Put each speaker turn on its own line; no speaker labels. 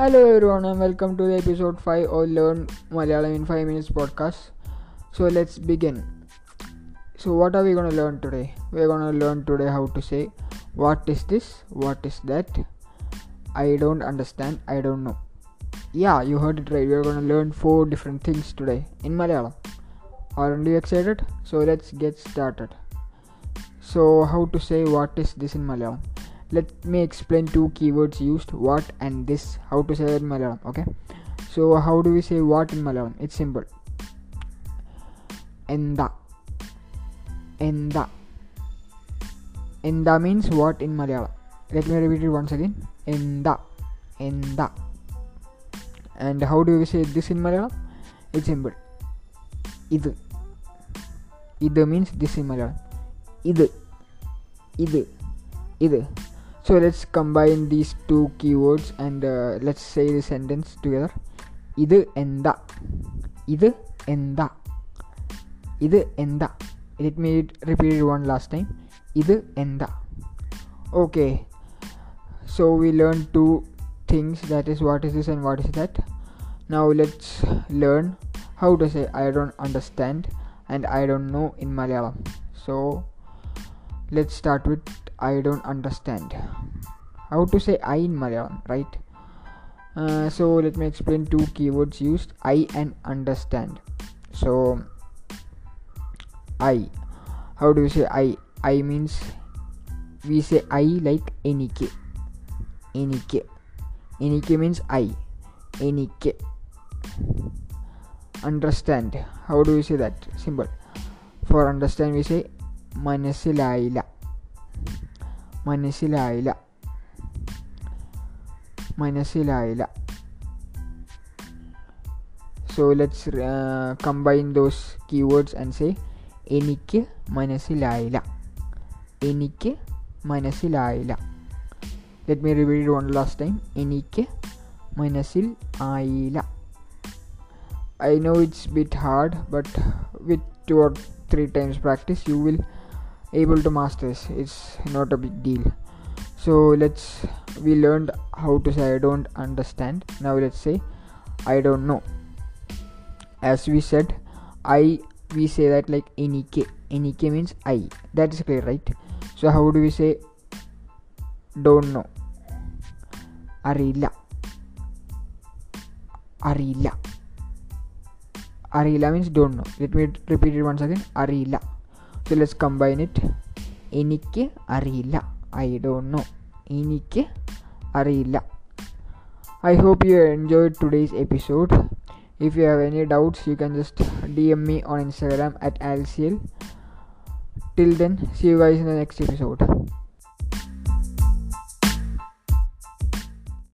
Hello everyone and welcome to the episode 5 of Learn Malayalam in 5 Minutes podcast. So let's begin. So what are we going to learn today? We're going to learn today how to say what is this, what is that, I don't understand, I don't know. Yeah, you heard it right. We're going to learn four different things today in Malayalam. Aren't you excited? So let's get started. So how to say what is this in Malayalam? Let me explain two keywords used what and this. How to say that in malayalam okay? So how do we say what in malayalam? It's simple. Enda. Enda. Enda means what in malayalam? Let me repeat it once again. Enda. Enda. And how do we say this in malayalam? It's simple. Idu idu means this in malayalam. Idu idu idu so let's combine these two keywords and uh, let's say the sentence together ഇത് എന്താ ഇത് എന്താ ഇത് എന്താ let me repeat it one last time ഇത് എന്താ okay so we learned two things that is what is this and what is that now let's learn how to say i don't understand and i don't know in malayalam so let's start with I don't understand. How to say I in Malayalam, right? Uh, so let me explain two keywords used I and understand. So I. How do you say I? I means we say I like enike. Enike. Enike means I. Enike. Understand. How do we say that? Simple. For understand we say മനസ്സിലായില്ല. മനസ്സിലായില്ല. മനസ്സിലായില്ല. So let's combine those keywords and say എനിക്ക് മനസ്സിലായില്ല. എനിക്ക് മനസ്സിലായില്ല. Let me reread one last time എനിക്ക് മനസ്സിൽ ആയില്ല. I know it's bit hard but with two or three times practice you will able to master this. It's not a big deal. So let's we learned how to say i don't understand. Now let's say i don't know. As we said i we say that like any k. Any k means i. That is clear right? So how do we say don't know arila. Arila. Arila means don't know. Let me repeat it once again. Arila so let's combine it എനിക്ക് അറിയില്ല I don't know എനിക്ക് അറിയില്ല I hope you enjoyed today's episode. If you have any doubts, you can just DM me on Instagram at alciel. Till then, see you guys in the next episode.